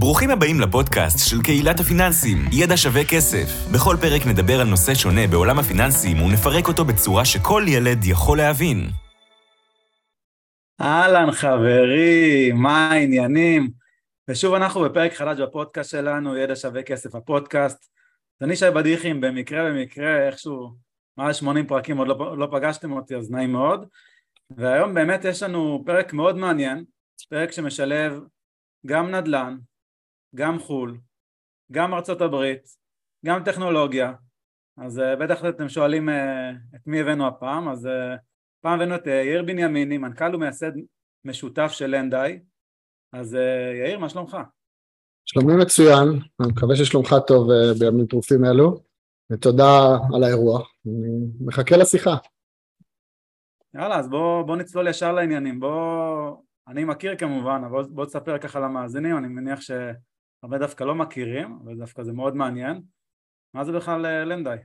ברוכים הבאים לפודקאסט של קהילת הפיננסים, ידע שווה כסף. בכל פרק נדבר על נושא שונה בעולם הפיננסים ונפרק אותו בצורה שכל ילד יכול להבין. אהלן חברים, מה העניינים? ושוב אנחנו בפרק חדש בפודקאסט שלנו, ידע שווה כסף הפודקאסט. אני שי בדיחים, במקרה במקרה, איכשהו, מעל 80 פרקים עוד לא, לא פגשתם אותי, אז נעים מאוד. והיום באמת יש לנו פרק מאוד מעניין, פרק שמשלב גם נדל"ן, גם חו"ל, גם ארצות הברית, גם טכנולוגיה, אז uh, בטח אתם שואלים uh, את מי הבאנו הפעם, אז uh, פעם הבאנו את יאיר בנימיני, מנכ"ל ומייסד משותף של לנדאי, אז יאיר, מה שלומך? שלומי מצוין, אני מקווה ששלומך טוב בימים טרופים אלו, ותודה על האירוע, אני מחכה לשיחה. יאללה, אז בוא, בוא נצלול ישר לעניינים, בוא... אני מכיר כמובן, אבל בוא תספר ככה למאזינים, אני מניח שהרבה דווקא לא מכירים, אבל דווקא זה מאוד מעניין. מה זה בכלל אה, לנדאי?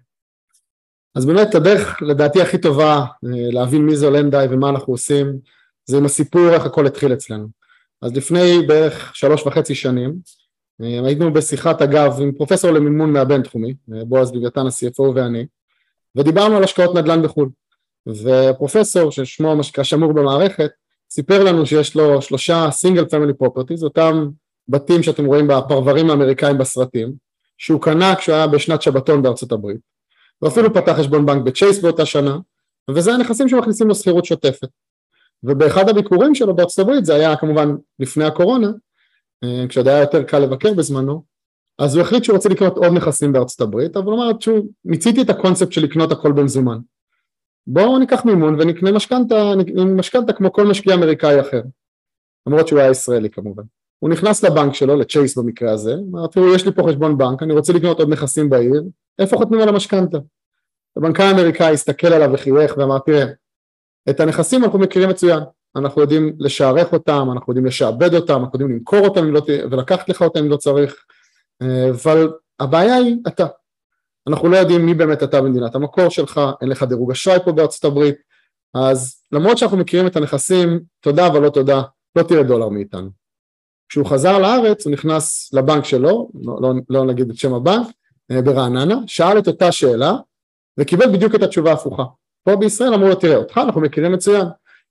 אז באמת הדרך לדעתי הכי טובה אה, להבין מי זו לנדאי ומה אנחנו עושים, זה עם הסיפור איך הכל התחיל אצלנו. אז לפני בערך שלוש וחצי שנים, אה, היינו בשיחת אגב עם פרופסור למימון מהבינתחומי, בועז לוויתן ה-CFO ואני, ודיברנו על השקעות נדל"ן בחו"ל. ופרופסור ששמו שמור במערכת סיפר לנו שיש לו שלושה single family properties, אותם בתים שאתם רואים בפרברים האמריקאים בסרטים, שהוא קנה כשהוא היה בשנת שבתון בארצות הברית, ואפילו פתח חשבון בנק בצ'ייס באותה שנה, וזה הנכסים שמכניסים לו שכירות שוטפת. ובאחד הביקורים שלו בארצות הברית, זה היה כמובן לפני הקורונה, אה, כשעוד היה יותר קל לבקר בזמנו, אז הוא החליט שהוא רוצה לקנות עוד נכסים בארצות הברית, אבל הוא אמר, תשמעו, מיציתי את הקונספט של לקנות הכל במזומן. בואו ניקח מימון ונקנה משכנתה, משכנתה כמו כל משקיע אמריקאי אחר, למרות שהוא היה ישראלי כמובן. הוא נכנס לבנק שלו, לצ'ייס במקרה הזה, אמר תראו יש לי פה חשבון בנק, אני רוצה לקנות עוד נכסים בעיר, איפה חותמים על המשכנתה? הבנקאי האמריקאי הסתכל עליו וחייך ואמר תראה, את הנכסים אנחנו מכירים מצוין, אנחנו יודעים לשערך אותם, אנחנו יודעים לשעבד אותם, אנחנו יודעים למכור אותם לא, ולקחת לך אותם אם לא צריך, אה, אבל הבעיה היא אתה, אנחנו לא יודעים מי באמת אתה במדינת המקור שלך, אין לך דירוג אשראי פה בארצות הברית, אז למרות שאנחנו מכירים את הנכסים, תודה אבל לא תודה, לא תראה דולר מאיתנו. כשהוא חזר לארץ הוא נכנס לבנק שלו, לא, לא, לא נגיד את שם הבנק, אה, ברעננה, שאל את אותה שאלה וקיבל בדיוק את התשובה ההפוכה. פה בישראל אמרו לו תראה אותך אנחנו מכירים מצוין,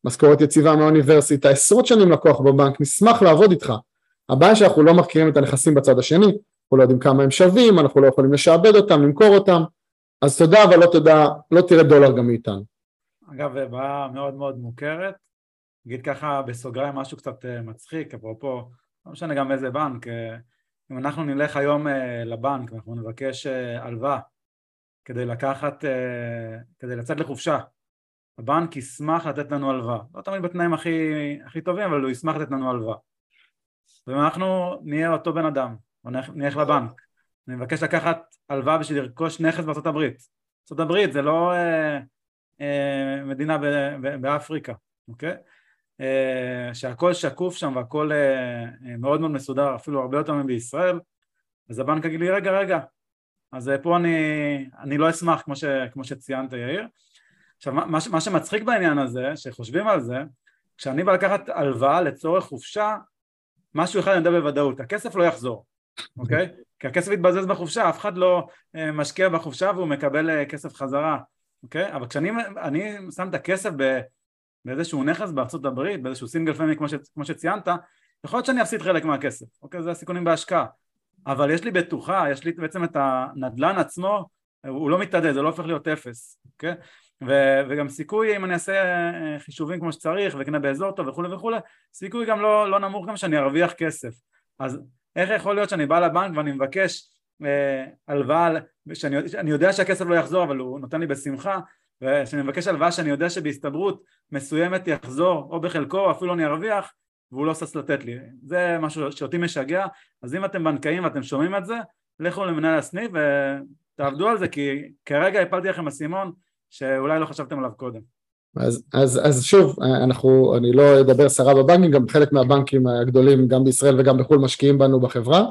משכורת יציבה מהאוניברסיטה, עשרות שנים לקוח בבנק, נשמח לעבוד איתך. הבעיה שאנחנו לא מכירים את הנכסים בצד השני, אנחנו לא יודעים כמה הם שווים, אנחנו לא יכולים לשעבד אותם, למכור אותם, אז תודה אבל לא תודה, לא תראה דולר גם מאיתנו. אגב, בעיה מאוד מאוד מוכרת, נגיד ככה בסוגריים משהו קצת אה, מצחיק, אפרופו, לא משנה גם איזה בנק, אה, אם אנחנו נלך היום אה, לבנק ואנחנו נבקש הלוואה כדי לקחת, כדי לצאת לחופשה, הבנק ישמח לתת לנו הלוואה, לא תמיד בתנאים הכי, הכי טובים, אבל הוא ישמח לתת לנו הלוואה. ואנחנו נהיה אותו בן אדם, או נלך לבנק, אני מבקש לקחת הלוואה בשביל לרכוש נכס בארצות הברית. ארצות הברית זה לא אה, אה, מדינה ב, ב, באפריקה, אוקיי? אה, שהכל שקוף שם והכל אה, אה מאוד מאוד מסודר, אפילו הרבה יותר מבישראל, אז הבנק יגיד לי רגע רגע, אז פה אני, אני לא אשמח כמו, ש, כמו שציינת יאיר. עכשיו מה, מה שמצחיק בעניין הזה, שחושבים על זה, כשאני בא לקחת הלוואה לצורך חופשה, משהו אחד אני יודע בוודאות, הכסף לא יחזור. אוקיי? כי הכסף יתבזז בחופשה, אף אחד לא משקיע בחופשה והוא מקבל כסף חזרה, אוקיי? אבל כשאני שם את הכסף באיזשהו נכס בארצות הברית, באיזשהו סינגל פמילי כמו, ש, כמו שציינת, יכול להיות שאני אפסיד חלק מהכסף, אוקיי? זה הסיכונים בהשקעה. אבל יש לי בטוחה, יש לי בעצם את הנדלן עצמו, הוא לא מתאדה, זה לא הופך להיות אפס, אוקיי? ו- וגם סיכוי אם אני אעשה אה, חישובים כמו שצריך ואקנה באזור טוב וכולי וכולי, סיכוי גם לא, לא נמוך גם שאני ארוויח כסף. אז איך יכול להיות שאני בא לבנק ואני מבקש אה, הלוואה, שאני יודע שהכסף לא יחזור אבל הוא נותן לי בשמחה ושאני מבקש הלוואה שאני יודע שבהסתברות מסוימת יחזור או בחלקו או אפילו אני ארוויח והוא לא שש לתת לי. זה משהו שאותי משגע. אז אם אתם בנקאים ואתם שומעים את זה לכו למנהל הסניף ותעבדו על זה כי כרגע הפלתי לכם אסימון שאולי לא חשבתם עליו קודם. אז, אז, אז שוב, אנחנו, אני לא אדבר סרה בבנקים, גם חלק מהבנקים הגדולים גם בישראל וגם בחו"ל משקיעים בנו בחברה,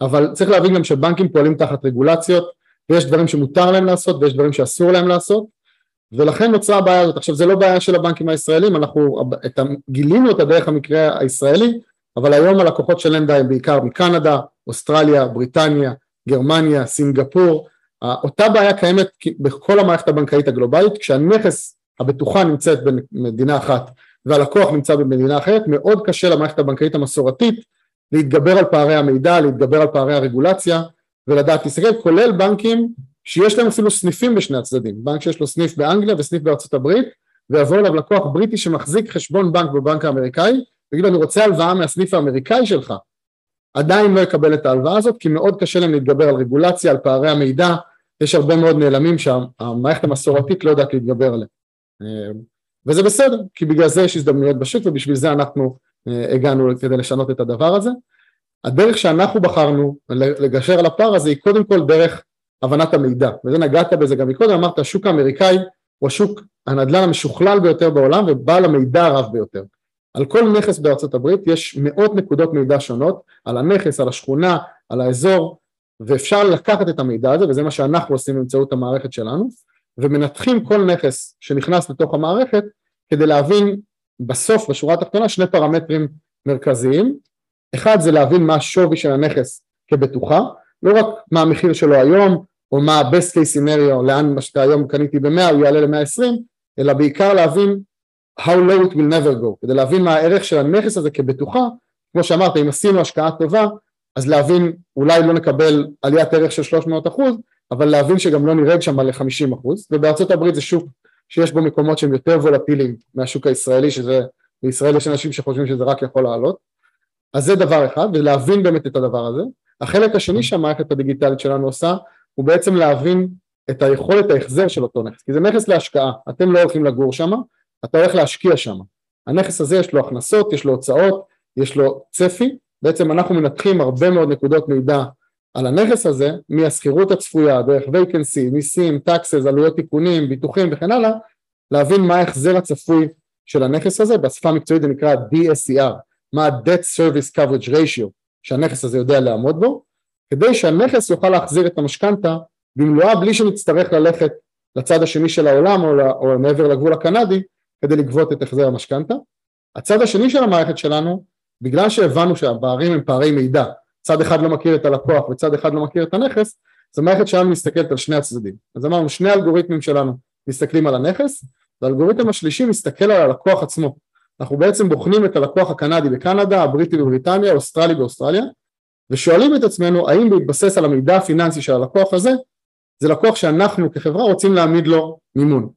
אבל צריך להבין גם שבנקים פועלים תחת רגולציות, ויש דברים שמותר להם לעשות ויש דברים שאסור להם לעשות, ולכן נוצרה הבעיה הזאת. עכשיו זה לא בעיה של הבנקים הישראלים, אנחנו את, גילינו את הדרך המקרה הישראלי, אבל היום הלקוחות של לנדה הם בעיקר מקנדה, אוסטרליה, בריטניה, גרמניה, סינגפור, אותה בעיה קיימת בכל המערכת הבנקאית הגלובלית, כשהנכס הבטוחה נמצאת במדינה אחת והלקוח נמצא במדינה אחרת, מאוד קשה למערכת הבנקאית המסורתית להתגבר על פערי המידע, להתגבר על פערי הרגולציה ולדעת להסתכל, כולל בנקים שיש להם אפילו סניפים בשני הצדדים, בנק שיש לו סניף באנגליה וסניף בארצות הברית, ויבוא אליו לקוח בריטי שמחזיק חשבון בנק בבנק האמריקאי, ויגיד לו אני רוצה הלוואה מהסניף האמריקאי שלך, עדיין לא יקבל את ההלוואה הזאת, כי מאוד קשה להם להתגבר על רגולציה, על פערי המידע, יש הרבה מאוד נעלמים שהמערכת המסורתית לא יודעת להתגבר עליהם. אה, וזה בסדר, כי בגלל זה יש הזדמנויות בשוק ובשביל זה אנחנו אה, הגענו כדי לשנות את הדבר הזה. הדרך שאנחנו בחרנו לגשר על הפער הזה היא קודם כל דרך הבנת המידע, וזה נגעת בזה גם מקודם, אמרת השוק האמריקאי הוא השוק הנדל"ן המשוכלל ביותר בעולם ובעל המידע הרב ביותר. על כל נכס בארצות הברית יש מאות נקודות מידע שונות, על הנכס, על השכונה, על האזור, ואפשר לקחת את המידע הזה, וזה מה שאנחנו עושים באמצעות המערכת שלנו, ומנתחים כל נכס שנכנס לתוך המערכת כדי להבין בסוף, בשורה התחתונה, שני פרמטרים מרכזיים. אחד זה להבין מה השווי של הנכס כבטוחה, לא רק מה המחיר שלו היום, או מה ה-best case scenario, לאן מה שאתה היום קניתי ב-100 הוא יעלה ל-120, אלא בעיקר להבין how low it will never go, כדי להבין מה הערך של הנכס הזה כבטוחה, כמו שאמרת, אם עשינו השקעה טובה, אז להבין, אולי לא נקבל עליית ערך של 300 אחוז, אבל להבין שגם לא נרד שם ל-50 אחוז, ובארצות הברית זה שוק שיש בו מקומות שהם יותר וולטיליים מהשוק הישראלי, שזה, בישראל יש אנשים שחושבים שזה רק יכול לעלות, אז זה דבר אחד, ולהבין באמת את הדבר הזה. החלק השני שהמערכת הדיגיטלית שלנו עושה, הוא בעצם להבין את היכולת ההחזר של אותו נכס, כי זה נכס להשקעה, אתם לא הולכים לגור שם, אתה הולך להשקיע שם. הנכס הזה יש לו הכנסות, יש לו הוצאות, יש לו צפי, בעצם אנחנו מנתחים הרבה מאוד נקודות מידע על הנכס הזה, מהשכירות הצפויה, דרך וייקנסי, מיסים, טקסס, עלויות תיקונים, ביטוחים וכן הלאה, להבין מה ההחזר הצפוי של הנכס הזה, בשפה המקצועית זה נקרא DSCR, מה ה-Debt Service Coverage Ratio שהנכס הזה יודע לעמוד בו, כדי שהנכס יוכל להחזיר את המשכנתה במלואה בלי שנצטרך ללכת לצד השני של העולם או, או מעבר לגבול הקנדי כדי לגבות את החזר המשכנתה. הצד השני של המערכת שלנו, בגלל שהבנו שהפערים הם פערי מידע, צד אחד לא מכיר את הלקוח וצד אחד לא מכיר את הנכס, אז המערכת שלנו מסתכלת על שני הצדדים. אז אמרנו שני אלגוריתמים שלנו מסתכלים על הנכס, והאלגוריתם השלישי מסתכל על הלקוח עצמו. אנחנו בעצם בוחנים את הלקוח הקנדי בקנדה, הבריטי בבריטניה, האוסטרלי באוסטרליה, ושואלים את עצמנו האם בהתבסס על המידע הפיננסי של הלקוח הזה, זה לקוח שאנחנו כחברה רוצים להעמיד לו מימון.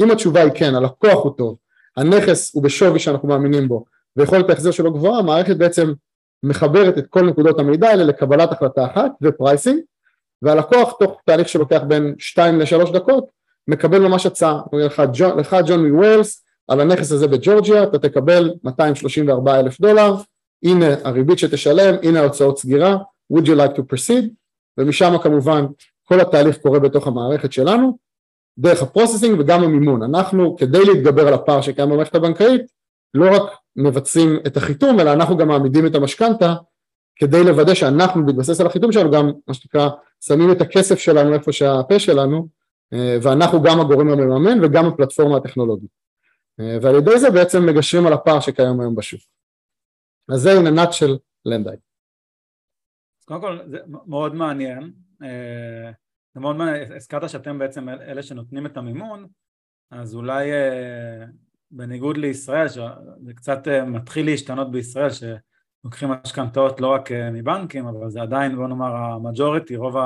אם התשובה היא כן, הלקוח הוא טוב, הנכס הוא בשווי שאנחנו מאמינים בו, ויכולת ההחזר שלו גבוהה, המערכת בעצם מחברת את כל נקודות המידע האלה לקבלת החלטה אחת ו pricing, והלקוח תוך תהליך שלוקח בין 2 ל-3 דקות מקבל ממש הצעה, הוא לך, לך ג'ון מווילס על הנכס הזה בג'ורג'יה אתה תקבל 234 אלף דולר, הנה הריבית שתשלם, הנה ההוצאות סגירה, would you like to proceed, ומשם כמובן כל התהליך קורה בתוך המערכת שלנו, דרך ה processing וגם המימון. אנחנו כדי להתגבר על הפער שקיים במערכת הבנקאית, לא רק מבצעים את החיתום, אלא אנחנו גם מעמידים את המשכנתה כדי לוודא שאנחנו, בהתבסס על החיתום שלנו, גם מה שנקרא, שמים את הכסף שלנו איפה שהפה שלנו, אה, ואנחנו גם הגורם המממן וגם הפלטפורמה הטכנולוגית. אה, ועל ידי זה בעצם מגשרים על הפער שקיים היום בשוק. אז זה עניינת של לנדאי. קודם כל זה מאוד מעניין, אה, זה מאוד מעניין, הזכרת שאתם בעצם אלה שנותנים את המימון, אז אולי אה, בניגוד לישראל, שזה קצת אה, מתחיל להשתנות בישראל, שלוקחים משכנתאות לא רק מבנקים, אבל זה עדיין בוא נאמר המג'וריטי, רוב,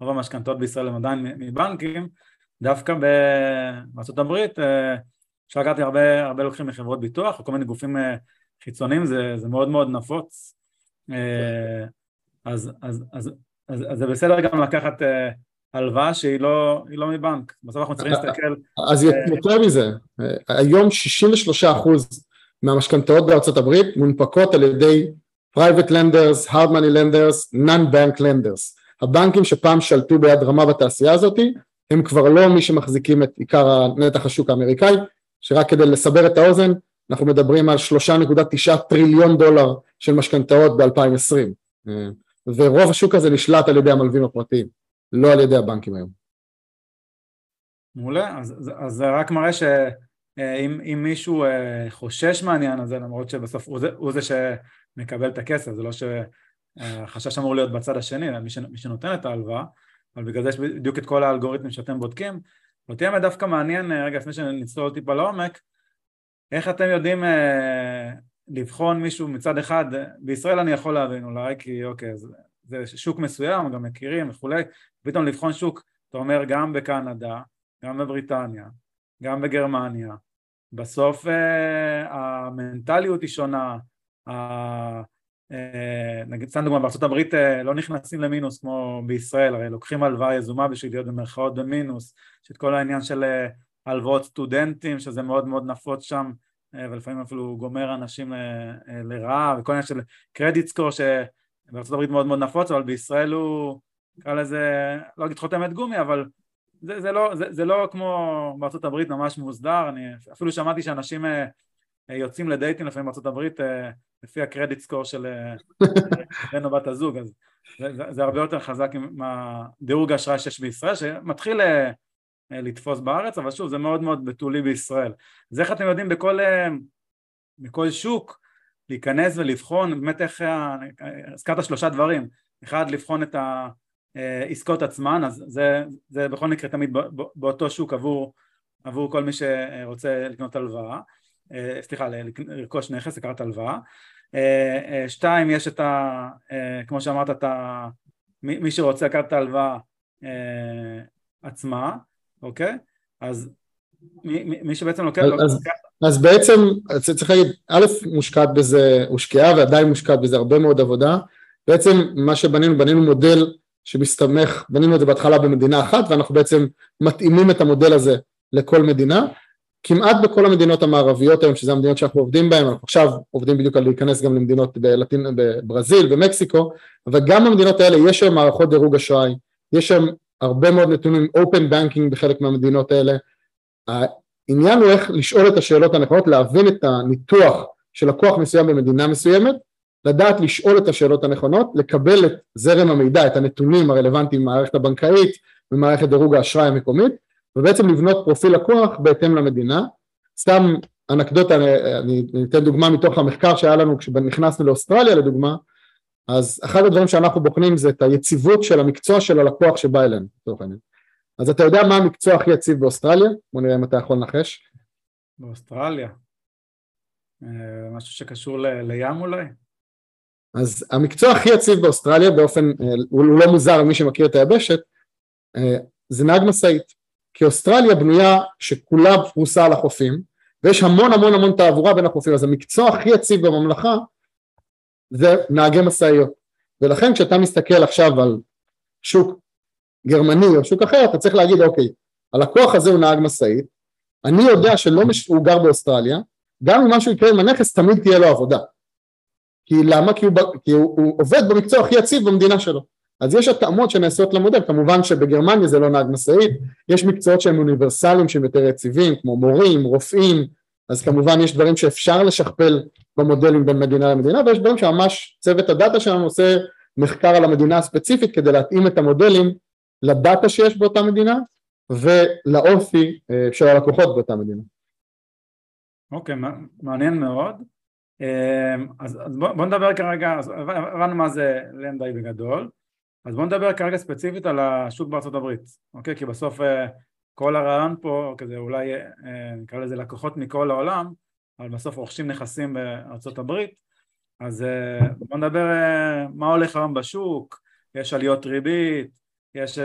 רוב המשכנתאות בישראל הם עדיין מבנקים, דווקא הברית אפשר לקחת הרבה, הרבה לוקחים מחברות ביטוח או כל מיני גופים חיצוניים זה, זה מאוד מאוד נפוץ. אה, אז, אז, אז, אז, אז זה בסדר גם לקחת אה, הלוואה שהיא לא, לא מבנק, בסוף אנחנו צריכים להסתכל אז יותר מזה, היום 63% מהמשכנתאות בארצות הברית מונפקות על ידי private lenders, hard money lenders, non-bank lenders. הבנקים שפעם שלטו ביד רמה בתעשייה הזאת הם כבר לא מי שמחזיקים את עיקר נתח השוק האמריקאי שרק כדי לסבר את האוזן אנחנו מדברים על 3.9 טריליון דולר של משכנתאות ב-2020 ורוב השוק הזה נשלט על ידי המלווים הפרטיים, לא על ידי הבנקים היום. מעולה, אז, אז זה רק מראה אם, אם מישהו חושש מהעניין הזה, למרות שבסוף הוא זה, הוא זה שמקבל את הכסף, זה לא שהחשש אמור להיות בצד השני, מי, ש, מי שנותן את ההלוואה, אבל בגלל זה יש בדיוק את כל האלגוריתמים שאתם בודקים. אותי האמת דווקא מעניין, רגע לפני שנצלול טיפה לעומק, איך אתם יודעים לבחון מישהו מצד אחד, בישראל אני יכול להבין אולי, כי אוקיי, זה, זה שוק מסוים, גם מכירים וכולי, פתאום לבחון שוק, אתה אומר גם בקנדה, גם בבריטניה, גם בגרמניה, בסוף אה, המנטליות היא שונה, אה, אה, נגיד סתם דוגמא הברית אה, לא נכנסים למינוס כמו בישראל, הרי לוקחים הלוואה יזומה בשביל להיות במרכאות במינוס, יש את כל העניין של אה, הלוואות סטודנטים שזה מאוד מאוד נפוץ שם אה, ולפעמים אפילו גומר אנשים אה, לרעה וכל עניין של קרדיט סקור שבארצות הברית מאוד מאוד נפוץ אבל בישראל הוא נקרא לזה לא אגיד חותמת גומי אבל זה, זה, לא, זה, זה לא כמו בארצות הברית ממש מוסדר. אני אפילו שמעתי שאנשים אה, יוצאים לדייטים לפעמים בארצות הברית לפי הקרדיט סקור של בן או בת הזוג אז זה, זה, זה הרבה יותר חזק מהדירוג האשראי שיש בישראל שמתחיל אה, לתפוס בארץ, אבל שוב זה מאוד מאוד בתולי בישראל. אז איך אתם יודעים בכל, אה, בכל שוק להיכנס ולבחון באמת איך, הזכרת שלושה דברים, אחד לבחון את העסקות עצמן, אז זה, זה בכל מקרה תמיד באותו שוק עבור, עבור כל מי שרוצה לקנות הלוואה, אה, סליחה, לרכוש נכס, לקחת הלוואה, שתיים, יש את ה... כמו שאמרת, את ה... מי שרוצה לקחת את ההלוואה עצמה, אוקיי? אז מי, מי שבעצם לוקח... אז, אז בעצם צריך להגיד, א', מושקעת בזה, הושקעה ועדיין מושקעת בזה הרבה מאוד עבודה. בעצם מה שבנינו, בנינו מודל שמסתמך, בנינו את זה בהתחלה במדינה אחת ואנחנו בעצם מתאימים את המודל הזה לכל מדינה. כמעט בכל המדינות המערביות היום, שזה המדינות שאנחנו עובדים בהן, אנחנו עכשיו עובדים בדיוק על להיכנס גם למדינות בלטין, בברזיל, במקסיקו, אבל גם במדינות האלה יש היום מערכות דירוג אשראי, יש שם הרבה מאוד נתונים, open banking בחלק מהמדינות האלה, העניין הוא איך לשאול את השאלות הנכונות, להבין את הניתוח של לקוח מסוים במדינה מסוימת, לדעת לשאול את השאלות הנכונות, לקבל את זרם המידע, את הנתונים הרלוונטיים במערכת הבנקאית ומערכת דירוג האשראי המקומית, ובעצם לבנות פרופיל לקוח בהתאם למדינה. סתם אנקדוטה, אני אתן דוגמה מתוך המחקר שהיה לנו כשנכנסנו לאוסטרליה לדוגמה, אז אחד הדברים שאנחנו בוחנים זה את היציבות של המקצוע של הלקוח שבא אלינו, לצורך העניין. אז אתה יודע מה המקצוע הכי יציב באוסטרליה? בוא נראה אם אתה יכול לנחש. באוסטרליה? אה, משהו שקשור ל- לים אולי? אז המקצוע הכי יציב באוסטרליה באופן, אה, הוא לא מוזר למי שמכיר את היבשת, אה, זה נהג משאית. כי אוסטרליה בנויה שכולה פרוסה על החופים, ויש המון המון המון תעבורה בין החופים, אז המקצוע הכי יציב בממלכה זה נהגי משאיות. ולכן כשאתה מסתכל עכשיו על שוק גרמני או שוק אחר אתה צריך להגיד אוקיי הלקוח הזה הוא נהג משאית אני יודע שלא מש... הוא גר באוסטרליה גם אם משהו יקרה עם הנכס תמיד תהיה לו עבודה. כי למה? כי, הוא, כי הוא, הוא עובד במקצוע הכי יציב במדינה שלו. אז יש התאמות שנעשות למודל. כמובן שבגרמניה זה לא נהג משאית יש מקצועות שהם אוניברסליים שהם יותר יציבים כמו מורים, רופאים אז כמובן יש דברים שאפשר לשכפל במודלים בין מדינה למדינה ויש דברים שממש צוות הדאטה שלנו עושה מחקר על המדינה הספציפית כדי להתאים את המודלים לדאטה שיש באותה מדינה ולאופי אה, של הלקוחות באותה מדינה. אוקיי, okay, מעניין מאוד. אה, אז, אז בוא, בוא נדבר כרגע, הבנו מה זה לנדאי בגדול, אז בוא נדבר כרגע ספציפית על השוק בארצות הברית, אוקיי? כי בסוף אה, כל הרעיון פה, כזה אולי אה, נקרא לזה לקוחות מכל העולם, אבל בסוף רוכשים נכסים בארצות הברית, אז אה, בוא נדבר אה, מה הולך היום בשוק, יש עליות ריבית, יש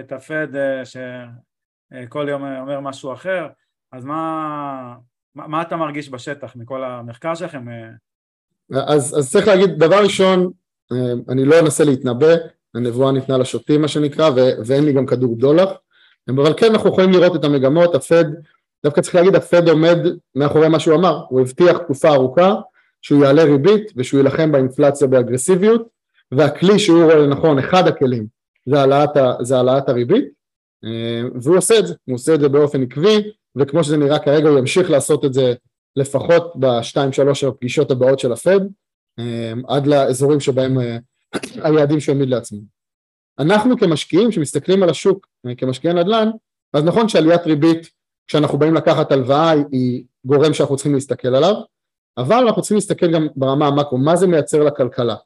את הפד שכל יום אומר משהו אחר, אז מה, מה, מה אתה מרגיש בשטח מכל המחקר שלכם? אז, אז צריך להגיד, דבר ראשון, אני לא אנסה להתנבא, הנבואה ניתנה לשוטים מה שנקרא, ואין לי גם כדור דולר, אבל כן אנחנו יכולים לראות את המגמות, הפד, דווקא צריך להגיד הפד עומד מאחורי מה שהוא אמר, הוא הבטיח תקופה ארוכה שהוא יעלה ריבית ושהוא יילחם באינפלציה באגרסיביות והכלי שהוא רואה לנכון, אחד הכלים זה העלאת, זה העלאת הריבית אה, והוא עושה את זה, הוא עושה את זה באופן עקבי וכמו שזה נראה כרגע הוא ימשיך לעשות את זה לפחות בשתיים שלוש הפגישות הבאות של הפד אה, עד לאזורים שבהם אה, היעדים שהוא העמיד לעצמו אנחנו כמשקיעים שמסתכלים על השוק כמשקיעי נדל"ן אז נכון שעליית ריבית כשאנחנו באים לקחת הלוואה היא גורם שאנחנו צריכים להסתכל עליו, אבל אנחנו צריכים להסתכל גם ברמה המקרו, מה זה מייצר לכלכלה.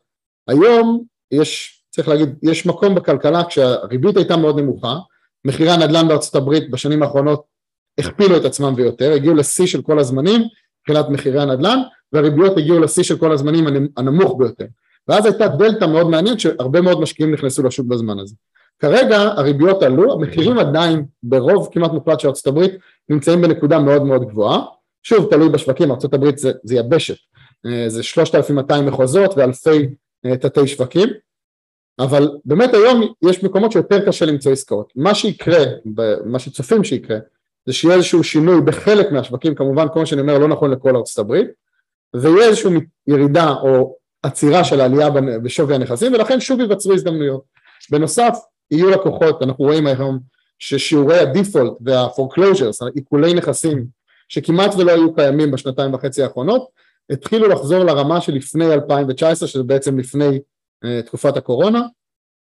היום יש, צריך להגיד, יש מקום בכלכלה כשהריבית הייתה מאוד נמוכה, מחירי הנדל"ן בארצות הברית בשנים האחרונות הכפילו את עצמם ויותר, הגיעו לשיא של כל הזמנים מבחינת מחירי הנדל"ן, והריביות הגיעו לשיא של כל הזמנים הנמוך ביותר. ואז הייתה דלתא מאוד מעניינת שהרבה מאוד משקיעים נכנסו לשוק בזמן הזה. כרגע הריביות עלו, המחירים עדיין ברוב כמעט מוחלט של הברית נמצאים בנקודה מאוד מאוד גבוהה, שוב תלוי בשווקים, הברית זה, זה יבשת, אה, זה 3,200 מחוזות ואלפי אה, תתי שווקים, אבל באמת היום יש מקומות שיותר קשה למצוא עסקאות, מה שיקרה, מה שצופים שיקרה, זה שיהיה איזשהו שינוי בחלק מהשווקים, כמובן כל מה שאני אומר לא נכון לכל הברית, ויהיה איזושהי ירידה או עצירה של העלייה בשווי הנכסים ולכן שוב ייווצרו הזדמנויות. בנוסף יהיו לקוחות, אנחנו רואים היום ששיעורי ה default וה foreclosures, עיקולי נכסים שכמעט ולא היו קיימים בשנתיים וחצי האחרונות, התחילו לחזור לרמה של לפני 2019 שזה בעצם לפני אה, תקופת הקורונה,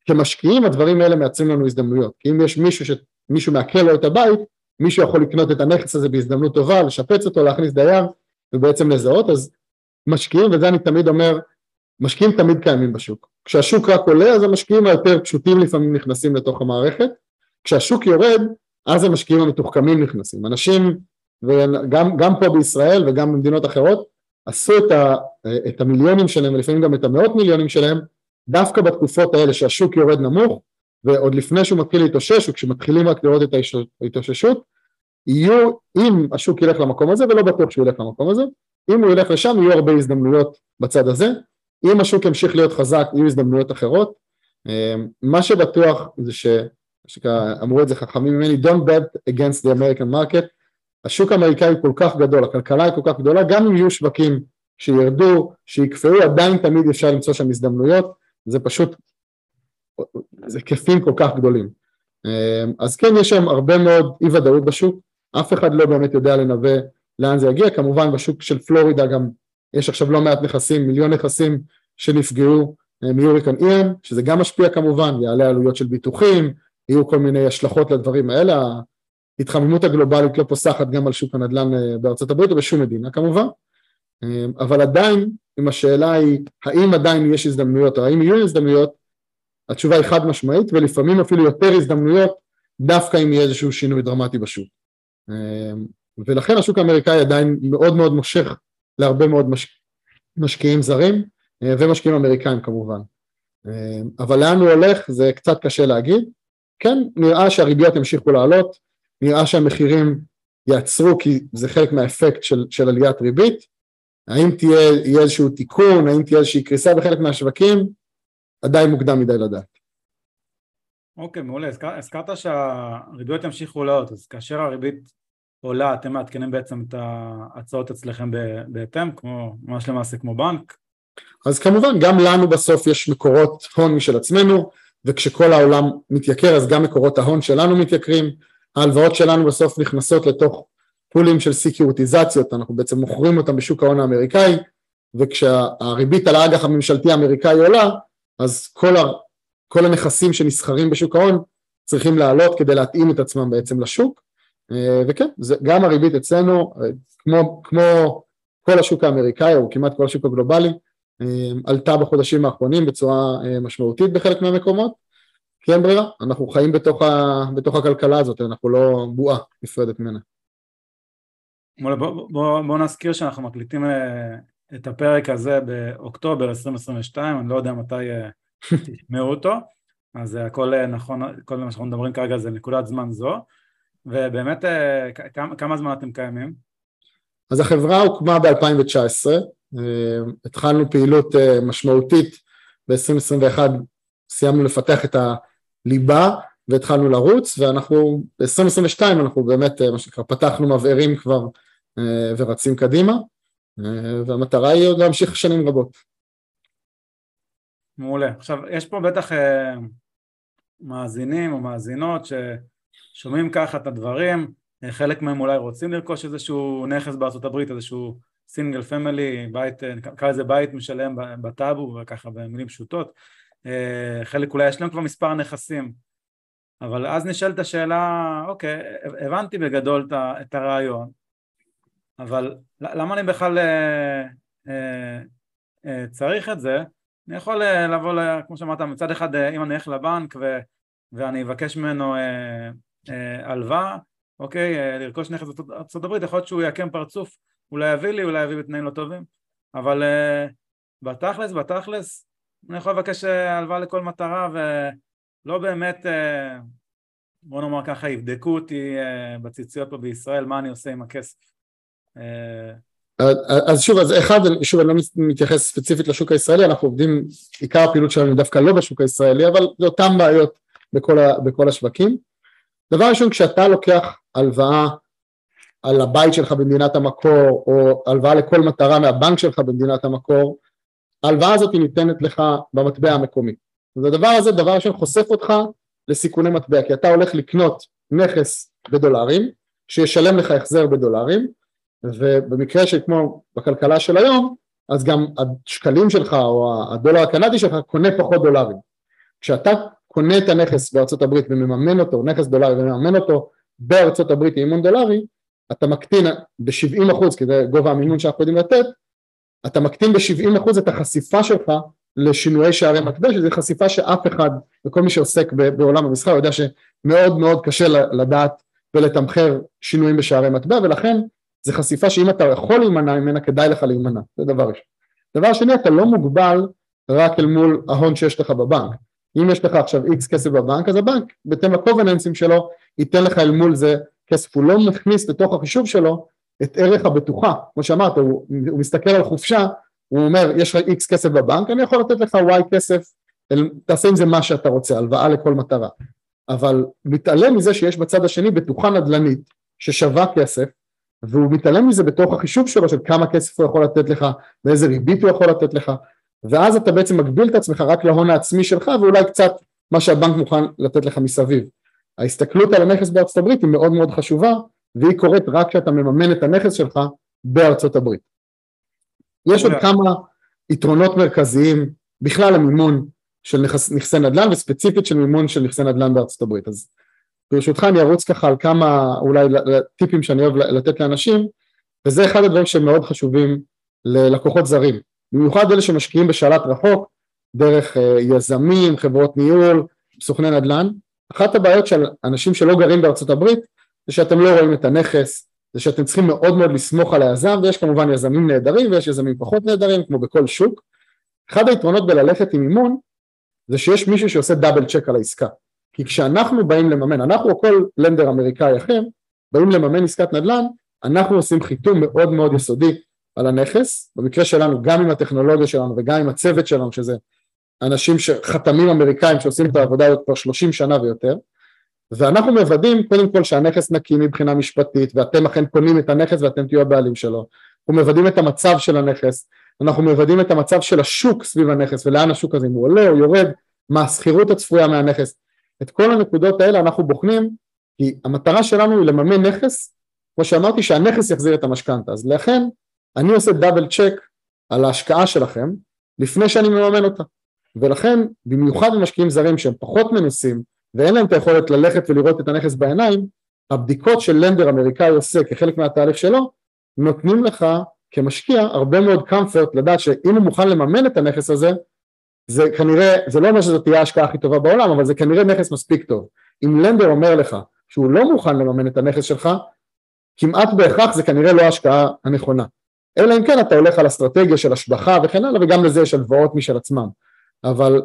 כמשקיעים הדברים האלה מייצרים לנו הזדמנויות, כי אם יש מישהו שמישהו מעקל לו את הבית, מישהו יכול לקנות את הנכס הזה בהזדמנות טובה, לשפץ אותו, להכניס דייר ובעצם לזהות, אז משקיעים, וזה אני תמיד אומר, משקיעים תמיד קיימים בשוק. כשהשוק רק עולה אז המשקיעים היותר פשוטים לפעמים נכנסים לתוך המערכת, כשהשוק יורד אז המשקיעים המתוחכמים נכנסים. אנשים, וגם פה בישראל וגם במדינות אחרות, עשו את, ה, את המיליונים שלהם ולפעמים גם את המאות מיליונים שלהם דווקא בתקופות האלה שהשוק יורד נמוך ועוד לפני שהוא מתחיל להתאושש וכשמתחילים רק לראות את ההתאוששות יהיו, אם השוק ילך למקום הזה ולא בטוח שהוא ילך למקום הזה, אם הוא ילך לשם יהיו הרבה הזדמנויות בצד הזה אם השוק ימשיך להיות חזק יהיו הזדמנויות אחרות אמ, מה שבטוח זה שאמרו את זה חכמים ממני Don't bet against the American market. השוק האמריקאי כל כך גדול, הכלכלה היא כל כך גדולה גם אם יהיו שווקים שירדו, שיקפאו עדיין תמיד אפשר למצוא שם הזדמנויות. זה פשוט זה היקפים כל כך גדולים. אמ, אז כן יש שם הרבה מאוד אי ודאות בשוק. אף אחד לא באמת יודע לנבא לאן זה יגיע. כמובן בשוק של פלורידה גם יש עכשיו לא מעט נכסים, מיליון נכסים שנפגעו אה, מיוריקן איאן, שזה גם משפיע כמובן, יעלה עלויות של ביטוחים, יהיו כל מיני השלכות לדברים האלה, ההתחממות הגלובלית לא פוסחת גם על שוק הנדל"ן אה, בארצות הברית או בשום מדינה כמובן, אה, אבל עדיין אם השאלה היא האם עדיין יש הזדמנויות או האם יהיו הזדמנויות, התשובה היא חד משמעית ולפעמים אפילו יותר הזדמנויות דווקא אם יהיה איזשהו שינוי דרמטי בשוק. ולכן השוק האמריקאי עדיין מאוד מאוד מושך להרבה מאוד מש... משקיעים זרים ומשקיעים אמריקאים כמובן. אה, אבל לאן הוא הולך זה קצת קשה להגיד. כן, נראה שהריביות ימשיכו לעלות, נראה שהמחירים יעצרו כי זה חלק מהאפקט של, של עליית ריבית. האם תהיה איזשהו תיקון, האם תהיה איזושהי קריסה בחלק מהשווקים, עדיין מוקדם מדי לדעת. אוקיי, מעולה. הזכרת שהריביות ימשיכו לעלות, אז כאשר הריבית עולה, אתם מעדכנים בעצם את ההצעות אצלכם בהתאם, כמו, ממש למעשה כמו בנק? אז כמובן, גם לנו בסוף יש מקורות הון משל עצמנו, וכשכל העולם מתייקר אז גם מקורות ההון שלנו מתייקרים, ההלוואות שלנו בסוף נכנסות לתוך פולים של סיקיורטיזציות, אנחנו בעצם מוכרים אותם בשוק ההון האמריקאי, וכשהריבית על האג"ח הממשלתי האמריקאי עולה, אז כל, ה, כל הנכסים שנסחרים בשוק ההון צריכים לעלות כדי להתאים את עצמם בעצם לשוק, אה, וכן, זה, גם הריבית אצלנו, אה, כמו, כמו כל השוק האמריקאי או כמעט כל השוק הגלובלי, עלתה בחודשים האחרונים בצורה משמעותית בחלק מהמקומות, כי אין ברירה, אנחנו חיים בתוך, ה, בתוך הכלכלה הזאת, אנחנו לא בועה נפרדת ממנה. בוא, בוא, בוא נזכיר שאנחנו מקליטים את הפרק הזה באוקטובר 2022, אני לא יודע מתי תשמעו אותו, אז הכל נכון, כל מה שאנחנו מדברים כרגע זה נקודת זמן זו. ובאמת, אה, כמה, כמה זמן אתם קיימים? אז החברה הוקמה ב-2019, אה, התחלנו פעילות אה, משמעותית ב-2021, סיימנו לפתח את הליבה והתחלנו לרוץ, ואנחנו ב-2022 אנחנו באמת, מה שנקרא, פתחנו מבערים כבר ורצים קדימה, והמטרה היא עוד להמשיך שנים רבות. מעולה. עכשיו, יש פה בטח מאזינים או מאזינות ש... שומעים ככה את הדברים, אה, חלק מהם אולי רוצים לרכוש איזשהו נכס הברית, איזשהו סינגל פמילי, בית, אה, נקרא לזה בית משלם בטאבו, וככה במילים פשוטות, אה, חלק אולי יש להם כבר מספר נכסים. אבל אז נשאלת השאלה, אוקיי, הבנתי בגדול את הרעיון, אבל למה אני בכלל אה, צריך את זה? אני יכול לבוא, ל, כמו שאמרת, מצד אחד אם אני אלך לבנק ו, ואני אבקש ממנו אה, אה, הלוואה, אוקיי, לרכוש נכס בארצות יכול להיות שהוא יעקם פרצוף, אולי יביא לי, אולי יביא בתנאים לא טובים, אבל אה, בתכלס, בתכלס, אני יכול לבקש אה, הלוואה לכל מטרה ולא באמת, אה, בוא נאמר ככה, יבדקו אותי בציציות פה בישראל, מה אני עושה עם הכסף. אז שוב, אז אחד, שוב אני לא מתייחס ספציפית לשוק הישראלי, אנחנו עובדים, עיקר הפעילות שלנו דווקא לא בשוק הישראלי, אבל זה אותן בעיות בכל, ה, בכל השווקים. דבר ראשון, כשאתה לוקח הלוואה על הבית שלך במדינת המקור, או הלוואה לכל מטרה מהבנק שלך במדינת המקור, ההלוואה הזאת ניתנת לך במטבע המקומי. אז הדבר הזה דבר ראשון חושף אותך לסיכוני מטבע, כי אתה הולך לקנות נכס בדולרים, שישלם לך החזר בדולרים, ובמקרה שכמו בכלכלה של היום, אז גם השקלים שלך או הדולר הקנדי שלך קונה פחות דולרים. כשאתה קונה את הנכס בארצות הברית ומממן אותו, נכס דולרי ומממן אותו בארצות הברית עם אימון דולרי, אתה מקטין ב-70 אחוז, כי זה גובה המימון שאנחנו יודעים לתת, אתה מקטין ב-70 אחוז את החשיפה שלך לשינויי שערי מטבע, שזו חשיפה שאף אחד, וכל מי שעוסק בעולם המסחר יודע שמאוד מאוד קשה לדעת ולתמחר שינויים בשערי מטבע, ולכן זו חשיפה שאם אתה יכול להימנע ממנה, כדאי לך להימנע, זה דבר ראשון. דבר שני, אתה לא מוגבל רק אל מול ההון שיש לך בבנק. אם יש לך עכשיו איקס כסף בבנק, אז הבנק, בהתאם לקובננסים שלו, ייתן לך אל מול זה כסף. הוא לא מכניס לתוך החישוב שלו את ערך הבטוחה, כמו שאמרת, הוא, הוא מסתכל על חופשה, הוא אומר, יש לך איקס כסף בבנק, אני יכול לתת לך וואי כסף, תעשה עם זה מה שאתה רוצה, הלוואה לכל מטרה. אבל מתעלם מזה שיש בצד השני בטוחה נדל"נית ששווה כסף, והוא מתעלם מזה בתוך החישוב שלו של כמה כסף הוא יכול לתת לך ואיזה ריבית הוא יכול לתת לך ואז אתה בעצם מגביל את עצמך רק להון העצמי שלך ואולי קצת מה שהבנק מוכן לתת לך מסביב. ההסתכלות על הנכס בארצות הברית היא מאוד מאוד חשובה והיא קורית רק כשאתה מממן את הנכס שלך בארצות הברית. יש עוד כמה יתרונות מרכזיים בכלל למימון של נכס, נכסי נדל"ן וספציפית של מימון של נכסי נדל"ן בארצות הברית. אז ברשותך אני ארוץ ככה על כמה אולי טיפים שאני אוהב לתת לאנשים וזה אחד הדברים שמאוד חשובים ללקוחות זרים. במיוחד אלה שמשקיעים בשלט רחוק דרך אה, יזמים, חברות ניהול, סוכני נדל"ן אחת הבעיות של אנשים שלא גרים בארצות הברית זה שאתם לא רואים את הנכס זה שאתם צריכים מאוד מאוד לסמוך על היזם ויש כמובן יזמים נהדרים ויש יזמים פחות נהדרים כמו בכל שוק. אחד היתרונות בללכת עם אימון זה שיש מישהו שעושה דאבל צ'ק על העסקה. כי כשאנחנו באים לממן, אנחנו או כל לנדר אמריקאי אחר, באים לממן עסקת נדל"ן, אנחנו עושים חיתום מאוד מאוד יסודי על הנכס, במקרה שלנו גם עם הטכנולוגיה שלנו וגם עם הצוות שלנו שזה אנשים שחתמים אמריקאים שעושים את העבודה הזאת כבר 30 שנה ויותר ואנחנו מוודאים קודם כל שהנכס נקי מבחינה משפטית ואתם אכן קונים את הנכס ואתם תהיו הבעלים שלו, אנחנו מוודאים את המצב של הנכס, אנחנו מוודאים את המצב של השוק סביב הנכס ולאן השוק הזה אם הוא עולה או יורד, מה השכירות הצפויה מהנכס, את כל הנקודות האלה אנחנו בוחנים כי המטרה שלנו היא לממן נכס, כמו שאמרתי שהנכס יחזיר את המשכנתה, אז לכן אני עושה דאבל צ'ק על ההשקעה שלכם לפני שאני מממן אותה, ולכן במיוחד במשקיעים זרים שהם פחות מנוסים ואין להם את היכולת ללכת ולראות את הנכס בעיניים, הבדיקות של לנדר אמריקאי עושה כחלק מהתהליך שלו, נותנים לך כמשקיע הרבה מאוד קמפרט לדעת שאם הוא מוכן לממן את הנכס הזה, זה כנראה, זה לא אומר שזאת תהיה ההשקעה הכי טובה בעולם, אבל זה כנראה נכס מספיק טוב. אם לנדר אומר לך שהוא לא מוכן לממן את הנכס שלך, כמעט בהכרח זה כנראה לא ההשקעה הנכונה. אלא אם כן אתה הולך על אסטרטגיה של השבחה וכן הלאה, וגם לזה יש הלוואות משל עצמם. אבל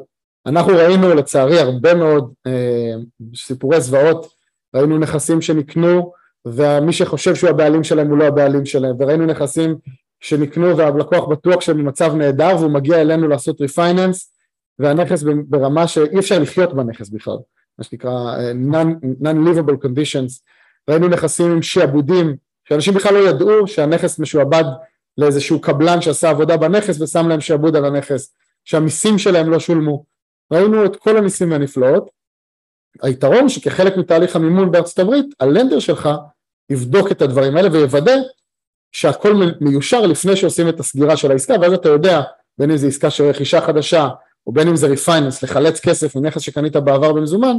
אנחנו ראינו לצערי הרבה מאוד אה, סיפורי זוועות, ראינו נכסים שנקנו ומי שחושב שהוא הבעלים שלהם הוא לא הבעלים שלהם, וראינו נכסים שנקנו והלקוח בטוח שהם במצב נהדר והוא מגיע אלינו לעשות ריפייננס והנכס ברמה שאי אפשר לחיות בנכס בכלל, מה שנקרא אה, non-livable conditions, ראינו נכסים עם שעבודים שאנשים בכלל לא ידעו שהנכס משועבד לאיזשהו קבלן שעשה עבודה בנכס ושם להם שעבוד על הנכס, שהמיסים שלהם לא שולמו, ראינו את כל המיסים והנפלאות, היתרון שכחלק מתהליך המימון בארצות הברית, הלנדר שלך יבדוק את הדברים האלה ויוודא שהכל מיושר לפני שעושים את הסגירה של העסקה ואז אתה יודע בין אם זה עסקה של רכישה חדשה או בין אם זה ריפייננס, לחלץ כסף מנכס שקנית בעבר במזומן,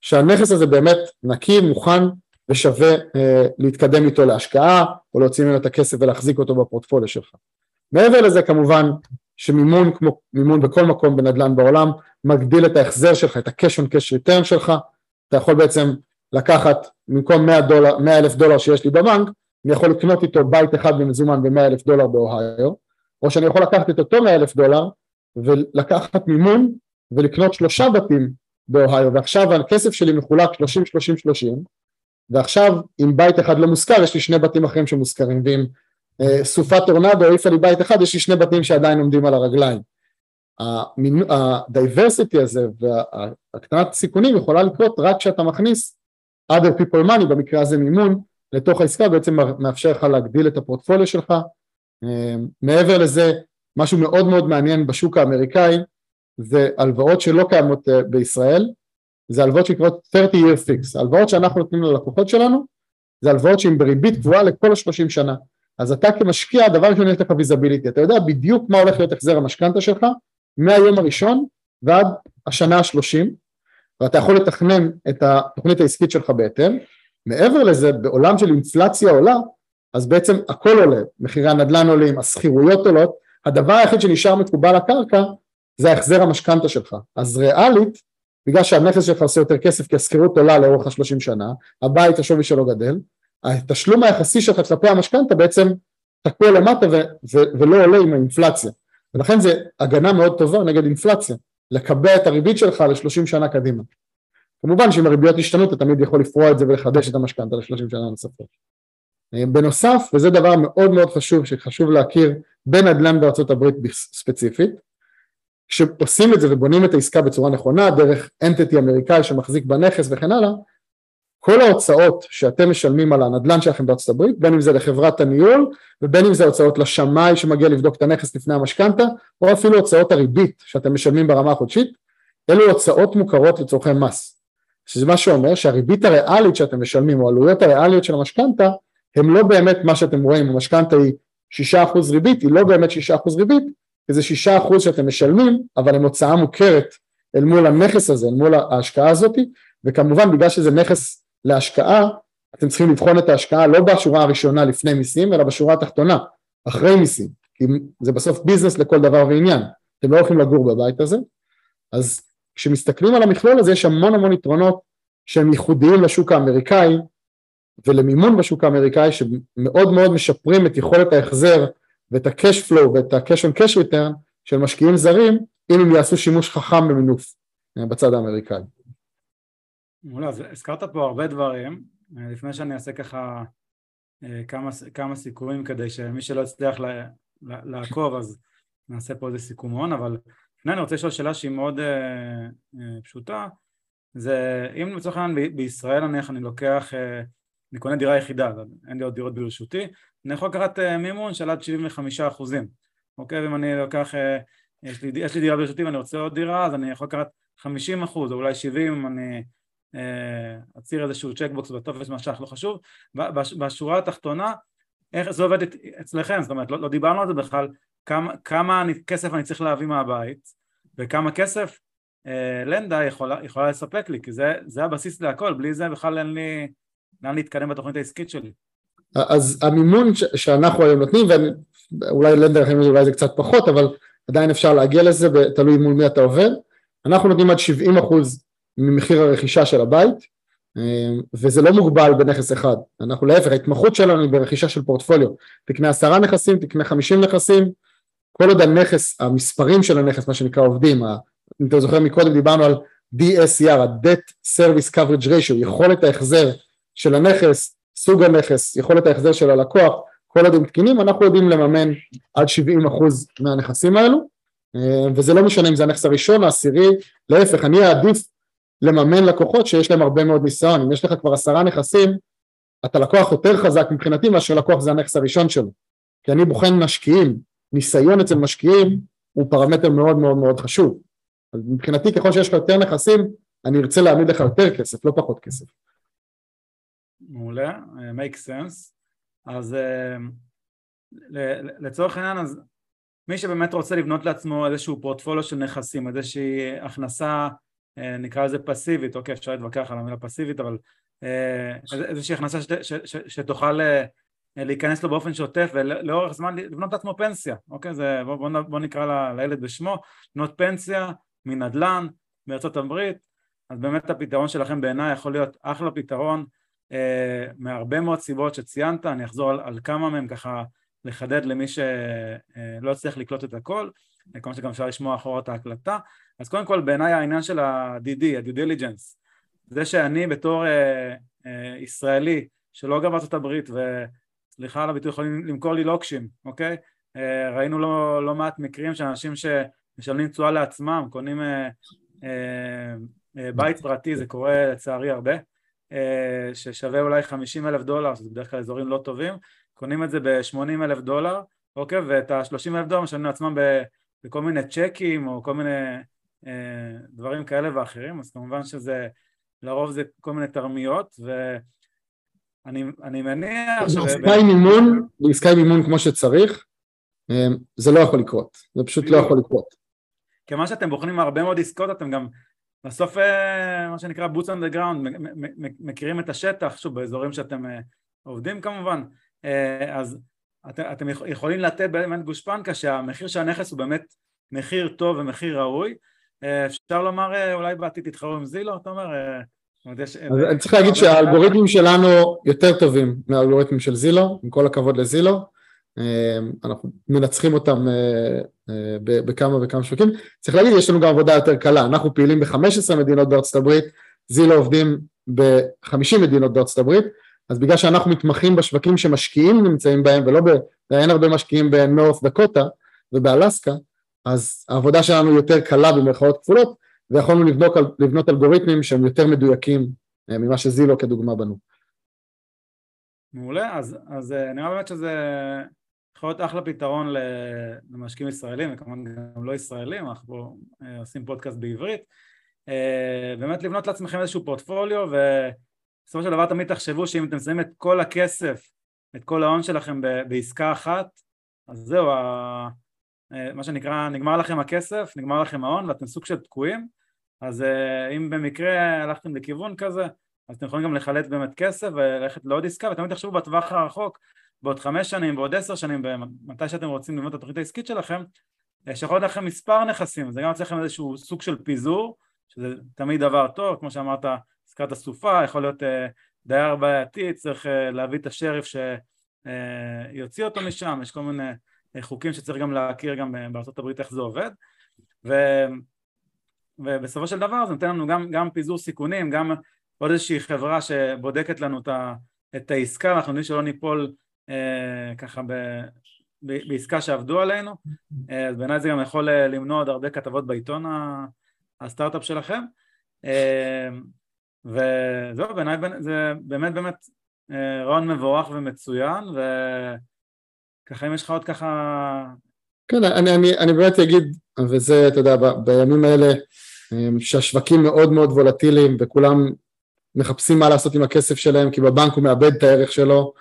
שהנכס הזה באמת נקי, מוכן ושווה אה, להתקדם איתו להשקעה או להוציא ממנו את הכסף ולהחזיק אותו בפורטפוליו שלך. מעבר לזה כמובן שמימון כמו מימון בכל מקום בנדל"ן בעולם מגדיל את ההחזר שלך, את ה-cash on cash return שלך, אתה יכול בעצם לקחת במקום 100 דולר, 100 אלף דולר שיש לי בבנק, אני יכול לקנות איתו בית אחד במזומן ב-100 אלף דולר באוהיו, או שאני יכול לקחת את אותו 100 אלף דולר ולקחת מימון ולקנות שלושה בתים באוהיו, ועכשיו הכסף שלי מחולק 30-30-30, ועכשיו אם בית אחד לא מושכר יש לי שני בתים אחרים שמושכרים, ואם סופת טורנדו העיפה לי בית אחד יש לי שני בתים שעדיין עומדים על הרגליים. ה diversity הזה והקטנת סיכונים יכולה לקרות רק כשאתה מכניס other people money, במקרה הזה מימון, לתוך העסקה בעצם מאפשר לך להגדיל את הפורטפוליו שלך. אה, מעבר לזה, משהו מאוד מאוד מעניין בשוק האמריקאי זה הלוואות שלא קיימות אה, בישראל, זה הלוואות שנקראות 30 year fix, הלוואות שאנחנו נותנים ללקוחות שלנו זה הלוואות שהן בריבית קבועה לכל ה-30 שנה, אז אתה כמשקיע דבר ראשון יש לך ויזביליטי, אתה יודע בדיוק מה הולך להיות החזר המשכנתה שלך מהיום הראשון ועד השנה השלושים ואתה יכול לתכנן את התוכנית העסקית שלך בהתאם, מעבר לזה בעולם של אינפלציה עולה אז בעצם הכל עולה, מחירי הנדל"ן עולים, השכירויות עולות, הדבר היחיד שנשאר מקובל לקרקע זה ההחזר המשכנתה שלך, אז ריאלית בגלל שהנכס שלך עושה יותר כסף כי השכירות עולה לאורך השלושים שנה, הבית השווי שלו גדל, התשלום היחסי שלך כלפי המשכנתה בעצם תקוע למטה ו- ו- ולא עולה עם האינפלציה. ולכן זה הגנה מאוד טובה נגד אינפלציה לקבע את הריבית שלך לשלושים שנה קדימה. כמובן שאם הריביות ישתנו אתה תמיד יכול לפרוע את זה ולחדש את המשכנתה לשלושים שנה נוספות. בנוסף וזה דבר מאוד מאוד חשוב שחשוב להכיר בנדל"ן בארצות הברית ספציפית כשעושים את זה ובונים את העסקה בצורה נכונה דרך אנטיטי אמריקאי שמחזיק בנכס וכן הלאה כל ההוצאות שאתם משלמים על הנדל"ן שלכם בארצות הברית, בין אם זה לחברת הניהול ובין אם זה הוצאות לשמאי שמגיע לבדוק את הנכס לפני המשכנתה, או אפילו הוצאות הריבית שאתם משלמים ברמה החודשית, אלו הוצאות מוכרות לצורכי מס. שזה מה שאומר שהריבית הריאלית שאתם משלמים או העלויות הריאליות של המשכנתה הם לא באמת מה שאתם רואים, המשכנתה היא 6% ריבית, היא לא באמת 6% ריבית, כי זה 6% שאתם משלמים, אבל הם הוצאה מוכרת אל מול הנכס הזה, אל מול ההשקעה הזאת, וכמובן בגלל שזה נכס להשקעה, אתם צריכים לבחון את ההשקעה לא בשורה הראשונה לפני מיסים, אלא בשורה התחתונה, אחרי מיסים, כי זה בסוף ביזנס לכל דבר ועניין, אתם לא הולכים לגור בבית הזה, אז כשמסתכלים על המכלול הזה יש המון המון יתרונות שהם ייחודיים לשוק האמריקאי ולמימון בשוק האמריקאי שמאוד מאוד משפרים את יכולת ההחזר ואת ה-cash flow ואת ה-cash on cash return של משקיעים זרים אם הם יעשו שימוש חכם במינוף אה, בצד האמריקאי. מעולה, אז הזכרת פה הרבה דברים, אה, לפני שאני אעשה ככה אה, כמה, כמה סיכומים כדי שמי שלא יצליח לעקוב אז נעשה פה איזה סיכומון, אבל לפני אני רוצה לשאול שאלה שהיא מאוד uh, uh, פשוטה, זה אם לצורך העניין בישראל נניח אני לוקח, uh, אני קונה דירה יחידה, אין לי עוד דירות ברשותי, אני יכול לקחת uh, מימון של עד 75 אחוזים, אוקיי? ואם אני לוקח, uh, יש, לי, יש לי דירה ברשותי ואני רוצה עוד דירה, אז אני יכול לקחת 50 אחוז או אולי 70 אם אני אצהיר איזשהו צ'קבוקס בטופס משך, לא חשוב, בשורה התחתונה, איך זה עובד אצלכם, זאת אומרת, לא, לא דיברנו על זה בכלל, כמה, כמה אני, כסף אני צריך להביא מהבית, וכמה כסף אה, לנדה יכולה, יכולה לספק לי, כי זה, זה הבסיס להכל, בלי זה בכלל אין לי לאן להתקדם בתוכנית העסקית שלי. אז המימון ש- שאנחנו היום נותנים, ואולי לנדה יכולים אולי זה קצת פחות, אבל עדיין אפשר להגיע לזה, תלוי מול מי אתה עובד, אנחנו נותנים עד 70 אחוז ממחיר הרכישה של הבית אמ, וזה לא מוגבל בנכס אחד, אנחנו להפך, ההתמחות שלנו היא ברכישה של פורטפוליו, תקנה עשרה נכסים, תקנה חמישים נכסים, כל עוד הנכס, המספרים של הנכס, מה שנקרא עובדים, אם אתה זוכר מקודם דיברנו על DSCR, ה-Debt Service Coverage Ratio, יכולת ההחזר של הנכס, סוג הנכס, יכולת ההחזר של הלקוח, כל עוד הם תקינים, אנחנו יודעים לממן עד 70% מהנכסים האלו, אמ, וזה לא משנה אם זה הנכס הראשון, העשירי, להפך, אני אעדיף לממן לקוחות שיש להם הרבה מאוד ניסיון, אם יש לך כבר עשרה נכסים, אתה לקוח יותר חזק מבחינתי מאשר לקוח זה הנכס הראשון שלו, כי אני בוחן משקיעים, ניסיון אצל משקיעים הוא פרמטר מאוד מאוד מאוד חשוב, אז מבחינתי ככל שיש לך יותר נכסים, אני ארצה להעמיד לך יותר כסף, לא פחות כסף. מעולה, make sense, אז אה, לצורך העניין, אז מי שבאמת רוצה לבנות לעצמו איזשהו פורטפוליו של נכסים, איזושהי הכנסה נקרא לזה פסיבית, אוקיי, אפשר להתווכח על המילה פסיבית, אבל איזושהי הכנסה שתוכל להיכנס לו באופן שוטף ולאורך זמן לבנות לעצמו פנסיה, אוקיי? זה, בוא, בוא, בוא נקרא לילד בשמו, לבנות פנסיה מנדל"ן בארצות הברית, אז באמת הפתרון שלכם בעיניי יכול להיות אחלה פתרון אה, מהרבה מאוד סיבות שציינת, אני אחזור על, על כמה מהם ככה לחדד למי שלא אה, הצליח לקלוט את הכל, כמו שגם אפשר לשמוע אחורה את ההקלטה, אז קודם כל בעיניי העניין של ה-DD, ה-due diligence, זה שאני בתור אה, אה, ישראלי שלא גר בארצות הברית וסליחה על הביטוי יכולים למכור לי לוקשים, אוקיי? אה, ראינו לא, לא מעט מקרים של אנשים שמשלמים תשואה לעצמם, קונים אה, אה, אה, בית פרטי, זה קורה לצערי הרבה, אה, ששווה אולי 50 אלף דולר, שזה בדרך כלל אזורים לא טובים, קונים את זה ב-80 אלף דולר, אוקיי? ואת ה-30 אלף דולר משלמים לעצמם בכל מיני צ'קים או כל מיני אה, דברים כאלה ואחרים, אז כמובן שזה, לרוב זה כל מיני תרמיות, ואני מניח... בעסקאי מימון, בעסקאי מימון כמו שצריך, זה לא יכול לקרות, זה פשוט לא יכול לקרות. כיוון שאתם בוחנים הרבה מאוד עסקות, אתם גם בסוף אה, מה שנקרא boots on the ground, מכירים את השטח, שוב באזורים שאתם אה, עובדים כמובן, אה, אז את, אתם יכולים לתת באמת גושפנקה שהמחיר של הנכס הוא באמת מחיר טוב ומחיר ראוי, אפשר לומר אולי בעתיד תתחרו עם זילו, אתה אומר? אז אני צריך להגיד שהאלגוריתמים שלנו יותר טובים מהאלגוריתמים של זילו, עם כל הכבוד לזילו, אנחנו מנצחים אותם אה, בכמה וכמה שווקים. צריך להגיד, יש לנו גם עבודה יותר קלה, אנחנו פעילים ב-15 מדינות בארצות הברית, זילו עובדים ב-50 מדינות בארצות הברית, אז בגלל שאנחנו מתמחים בשווקים שמשקיעים נמצאים בהם, ולא ב... אין הרבה משקיעים בנורף דקוטה ובאלסקה, אז העבודה שלנו יותר קלה במרכאות כפולות, ויכולנו לבנות, לבנות אלגוריתמים שהם יותר מדויקים אה, ממה שזילו כדוגמה בנו. מעולה, אז, אז אה, נראה באמת שזה יכול להיות אחלה פתרון למשקיעים ישראלים וכמובן גם לא ישראלים, אנחנו אה, עושים פודקאסט בעברית באמת לבנות לעצמכם איזשהו פורטפוליו ובסופו של דבר תמיד תחשבו שאם אתם שמים את כל הכסף, את כל ההון שלכם בעסקה אחת אז זהו, אה, מה שנקרא נגמר לכם הכסף, נגמר לכם ההון ואתם סוג של תקועים אז אם במקרה הלכתם לכיוון כזה אז אתם יכולים גם לחלט באמת כסף וללכת לעוד עסקה ותמיד תחשבו בטווח הרחוק בעוד חמש שנים, בעוד עשר שנים, מתי שאתם רוצים לבנות את התוכנית העסקית שלכם, שיכול להיות לכם מספר נכסים, זה גם יוצא לכם איזשהו סוג של פיזור, שזה תמיד דבר טוב, כמו שאמרת, עסקת הסופה, יכול להיות אה, דייר בעייתי, צריך אה, להביא את השריף שיוציא אה, אותו משם, יש כל מיני חוקים שצריך גם להכיר גם הברית איך זה עובד, ו... ובסופו של דבר זה נותן לנו גם, גם פיזור סיכונים, גם עוד איזושהי חברה שבודקת לנו את העסקה, אנחנו יודעים שלא ניפול אה, ככה ב, ב, בעסקה שעבדו עלינו, אז בעיניי זה גם יכול למנוע עוד הרבה כתבות בעיתון הסטארט-אפ שלכם, וזהו, בעיניי זה באמת באמת רעיון מבורך ומצוין, וככה אם יש לך עוד ככה... כן, אני, אני, אני באמת אגיד, וזה, אתה יודע, בימים האלה שהשווקים מאוד מאוד וולטיליים וכולם מחפשים מה לעשות עם הכסף שלהם כי בבנק הוא מאבד את הערך שלו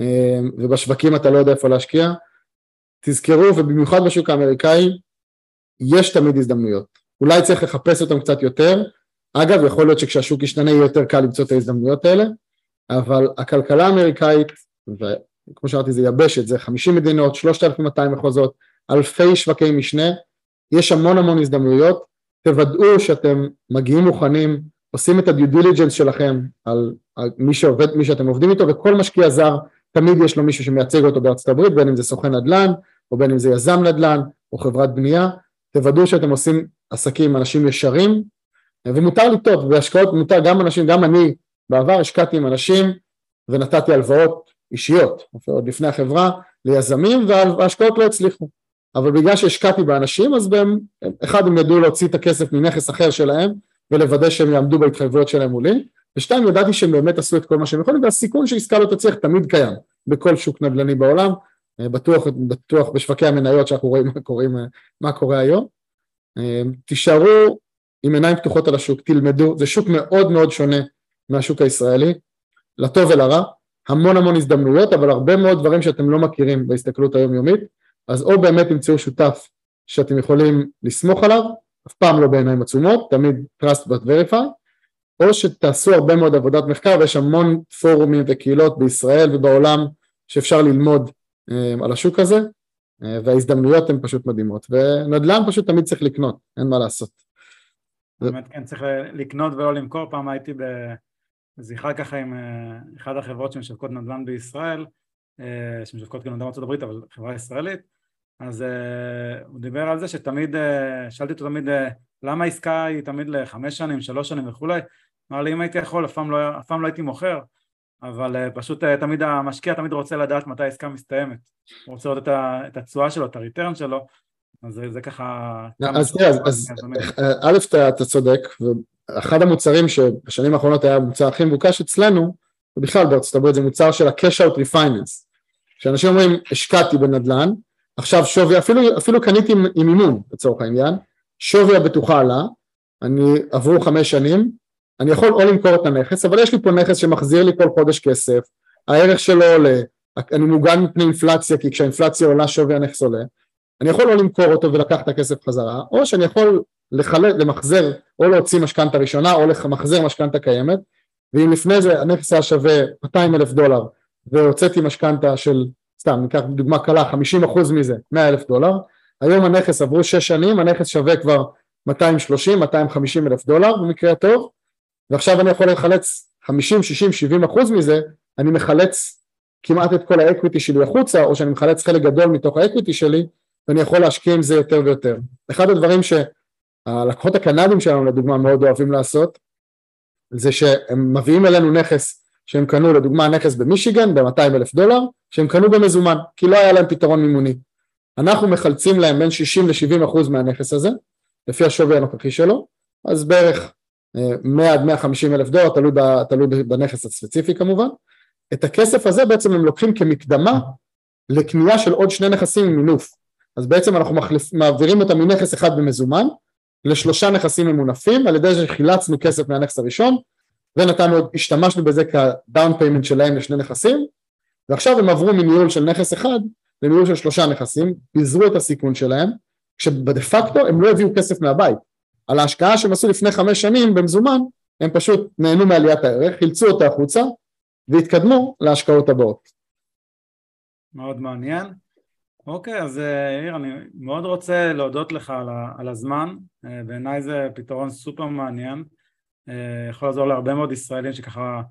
אמ, ובשווקים אתה לא יודע איפה להשקיע, תזכרו ובמיוחד בשוק האמריקאי יש תמיד הזדמנויות, אולי צריך לחפש אותן קצת יותר, אגב יכול להיות שכשהשוק ישתנה יהיה יותר קל למצוא את ההזדמנויות האלה, אבל הכלכלה האמריקאית, וכמו שאמרתי זה יבשת, זה 50 מדינות, 3,200 מחוזות, אלפי שווקי משנה, יש המון המון הזדמנויות, תוודאו שאתם מגיעים מוכנים, עושים את הדיו דיליג'נס שלכם על, על מי שעובד, מי שאתם עובדים איתו, וכל משקיע זר תמיד יש לו מישהו שמייצג אותו בארצות הברית, בין אם זה סוכן נדל"ן, או בין אם זה יזם נדל"ן, או חברת בנייה, תוודאו שאתם עושים עסקים עם אנשים ישרים, ומותר לטעות, בהשקעות מותר גם אנשים, גם אני בעבר השקעתי עם אנשים ונתתי הלוואות אישיות, עוד לפני החברה, ליזמים, וההשקעות לא הצליחו. אבל בגלל שהשקעתי באנשים, אז בהם, אחד הם ידעו להוציא את הכסף מנכס אחר שלהם, ולוודא שהם יעמדו בהתחייבויות שלהם מולי, ושתיים, ידעתי שהם באמת עשו את כל מה שהם יכולים, והסיכון שעסקה לא תצליח תמיד קיים בכל שוק נדל"ני בעולם, אה, בטוח, בטוח בשווקי המניות שאנחנו רואים מה, קוראים, מה קורה היום. אה, תישארו עם עיניים פתוחות על השוק, תלמדו, זה שוק מאוד מאוד שונה מהשוק הישראלי, לטוב ולרע, המון המון הזדמנויות, אבל הרבה מאוד דברים שאתם לא מכירים בהסתכלות היומיומית, אז או באמת תמצאו שותף שאתם יכולים לסמוך עליו, אף פעם לא בעיניים עצומות, תמיד trust but verify, או שתעשו הרבה מאוד עבודת מחקר ויש המון פורומים וקהילות בישראל ובעולם שאפשר ללמוד אה, על השוק הזה אה, וההזדמנויות הן פשוט מדהימות ונדל"ן פשוט תמיד צריך לקנות, אין מה לעשות. באמת כן, צריך לקנות ולא למכור, פעם הייתי בזיחה ככה עם אה, אחת החברות שמשווקות נדל"ן בישראל, שמשווקות גם נדל"ן בארצות הברית אבל חברה ישראלית, אז הוא דיבר על זה שתמיד, שאלתי אותו תמיד למה העסקה היא תמיד לחמש שנים, שלוש שנים וכולי, אמר לי אם הייתי יכול אף פעם לא, אף פעם לא הייתי מוכר. אבל פשוט תמיד המשקיע תמיד רוצה לדעת מתי העסקה מסתיימת, הוא רוצה לראות את התשואה שלו, את הריטרן שלו, אז זה ככה... אז תראה, אה, א' אתה צודק, ואחד המוצרים שבשנים האחרונות היה המוצר הכי מבוקש אצלנו, ובכלל בארצות הברית זה מוצר של ה-cash out refinance, שאנשים אומרים השקעתי בנדל"ן, עכשיו שווי, אפילו, אפילו קניתי עם, עם אימון לצורך העניין, שווי הבטוחה עלה, אני עברו חמש שנים, אני יכול או למכור את הנכס, אבל יש לי פה נכס שמחזיר לי כל חודש כסף, הערך שלו עולה, אני מוגן מפני אינפלציה, כי כשהאינפלציה עולה שווי הנכס עולה, אני יכול לא למכור אותו ולקח את הכסף חזרה, או שאני יכול לחלט, למחזר, או להוציא משכנתה ראשונה, או למחזר משכנתה קיימת, ואם לפני זה הנכס היה שווה 200 אלף דולר, והוצאתי משכנתה של, סתם ניקח דוגמה קלה, 50 אחוז מזה, 100 אלף דולר, היום הנכס עברו 6 שנים, הנכס שווה כבר 230, 250 אלף דולר במקרה הטוב, ועכשיו אני יכול לחלץ 50, 60, 70 אחוז מזה, אני מחלץ כמעט את כל ה equity שלי החוצה, או שאני מחלץ חלק גדול מתוך ה equity שלי, ואני יכול להשקיע עם זה יותר ויותר. אחד הדברים שהלקוחות הקנדים שלנו לדוגמה מאוד אוהבים לעשות, זה שהם מביאים אלינו נכס שהם קנו לדוגמה נכס במישיגן ב-200 אלף דולר, שהם קנו במזומן, כי לא היה להם פתרון מימוני. אנחנו מחלצים להם בין 60 ל-70 אחוז מהנכס הזה, לפי השווי הנוכחי שלו, אז בערך 100 עד 150 אלף דולר, תלוי, תלוי בנכס הספציפי כמובן. את הכסף הזה בעצם הם לוקחים כמקדמה לקנייה של עוד שני נכסים עם מינוף. אז בעצם אנחנו מחליף, מעבירים אותם מנכס אחד במזומן לשלושה נכסים ממונפים על ידי שחילצנו כסף מהנכס הראשון ונתנו, השתמשנו בזה כ down payment שלהם לשני נכסים ועכשיו הם עברו מניהול של נכס אחד לניהול של שלושה נכסים, פיזרו את הסיכון שלהם, כשבדה פקטו הם לא הביאו כסף מהבית, על ההשקעה שהם עשו לפני חמש שנים במזומן, הם פשוט נהנו מעליית הערך, חילצו אותה החוצה והתקדמו להשקעות הבאות. מאוד מעניין. אוקיי, אז יאיר, אה, אני מאוד רוצה להודות לך על, על הזמן, אה, בעיניי זה פתרון סופר מעניין, אה, יכול לעזור להרבה מאוד ישראלים שככה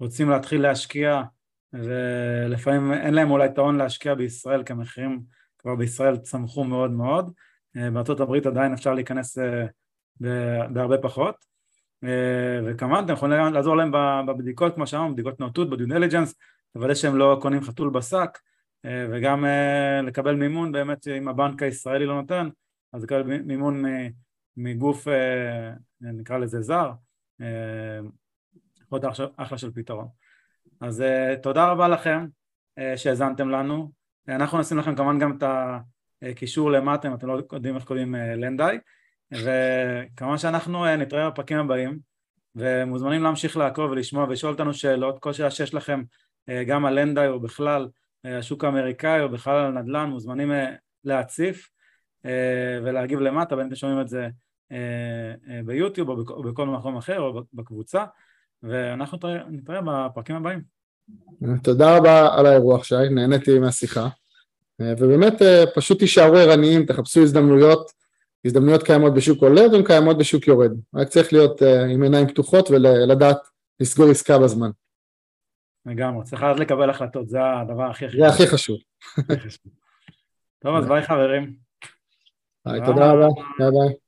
רוצים להתחיל להשקיע ולפעמים אין להם אולי ההון להשקיע בישראל כי המחירים כבר בישראל צמחו מאוד מאוד, בארצות הברית עדיין אפשר להיכנס בהרבה פחות. וכמובן אתם יכולים לעזור להם בבדיקות כמו שאמרנו, בדיקות נאותות, בדיו דליג'נס, לוודא שהם לא קונים חתול בשק וגם לקבל מימון באמת אם הבנק הישראלי לא נותן אז לקבל מימון מגוף נקרא לזה זר להיות אחלה של פתרון. אז תודה רבה לכם שהאזנתם לנו. אנחנו נשים לכם כמובן גם את הקישור למטה אם אתם לא יודעים איך קוראים לנדאי. וכמובן שאנחנו נתראה בפרקים הבאים ומוזמנים להמשיך לעקוב ולשמוע ולשאול אותנו שאלות, כל שאלה שיש לכם גם על לנדאי או בכלל השוק האמריקאי או בכלל על נדל"ן מוזמנים להציף ולהגיב למטה בין אם אתם שומעים את זה ביוטיוב או בכל מקום אחר או בקבוצה ואנחנו נתראה בפרקים הבאים. תודה רבה על האירוח שי, נהניתי מהשיחה ובאמת פשוט תישארו ערניים, תחפשו הזדמנויות הזדמנויות קיימות בשוק עולה והן קיימות בשוק יורד, רק צריך להיות עם עיניים פתוחות ולדעת לסגור עסקה בזמן. לגמרי, צריך לדעת לקבל החלטות, זה הדבר הכי חשוב. זה הכי חשוב. טוב, אז ביי חברים. ביי, תודה רבה, ביי ביי.